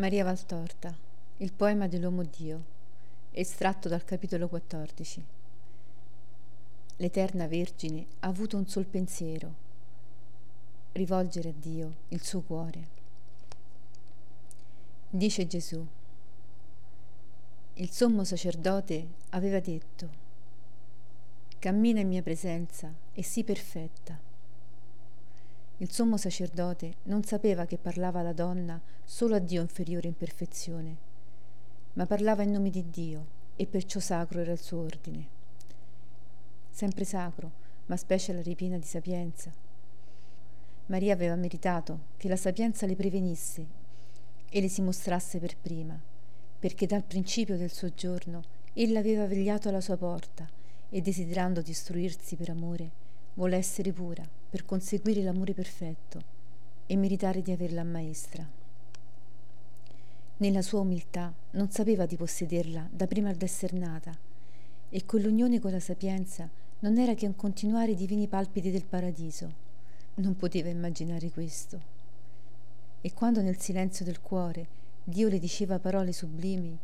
Maria Valtorta, il poema dell'uomo Dio, estratto dal capitolo 14. L'Eterna Vergine ha avuto un sol pensiero, rivolgere a Dio il suo cuore. Dice Gesù, il sommo sacerdote aveva detto, cammina in mia presenza e sii perfetta il sommo sacerdote non sapeva che parlava la donna solo a Dio inferiore in perfezione, ma parlava in nome di Dio e perciò sacro era il suo ordine. Sempre sacro, ma specie alla ripiena di sapienza. Maria aveva meritato che la sapienza le prevenisse e le si mostrasse per prima, perché dal principio del suo giorno ella aveva vegliato alla sua porta e desiderando di istruirsi per amore, vuole essere pura per conseguire l'amore perfetto e meritare di averla a maestra. Nella sua umiltà non sapeva di possederla da prima d'esser nata e quell'unione con la sapienza non era che un continuare i divini palpiti del paradiso. Non poteva immaginare questo. E quando nel silenzio del cuore Dio le diceva parole sublimi,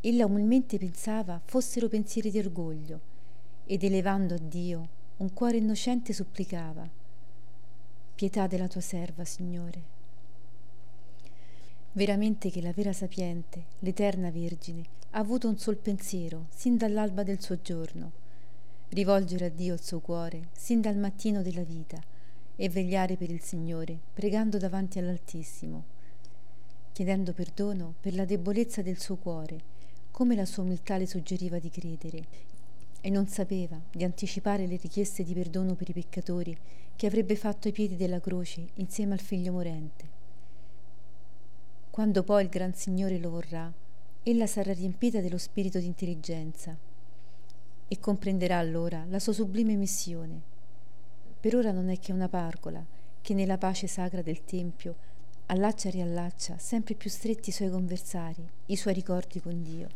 ella umilmente pensava fossero pensieri di orgoglio ed elevando a Dio un cuore innocente supplicava. Pietà della tua serva, Signore. Veramente che la vera sapiente, l'eterna Vergine, ha avuto un sol pensiero, sin dall'alba del suo giorno, rivolgere a Dio il suo cuore, sin dal mattino della vita, e vegliare per il Signore, pregando davanti all'Altissimo, chiedendo perdono per la debolezza del suo cuore, come la sua umiltà le suggeriva di credere, e non sapeva di anticipare le richieste di perdono per i peccatori che avrebbe fatto ai piedi della croce insieme al figlio morente. Quando poi il Gran Signore lo vorrà, ella sarà riempita dello spirito di intelligenza e comprenderà allora la sua sublime missione. Per ora non è che una pargola che nella pace sacra del Tempio allaccia e riallaccia sempre più stretti i suoi conversari, i suoi ricordi con Dio.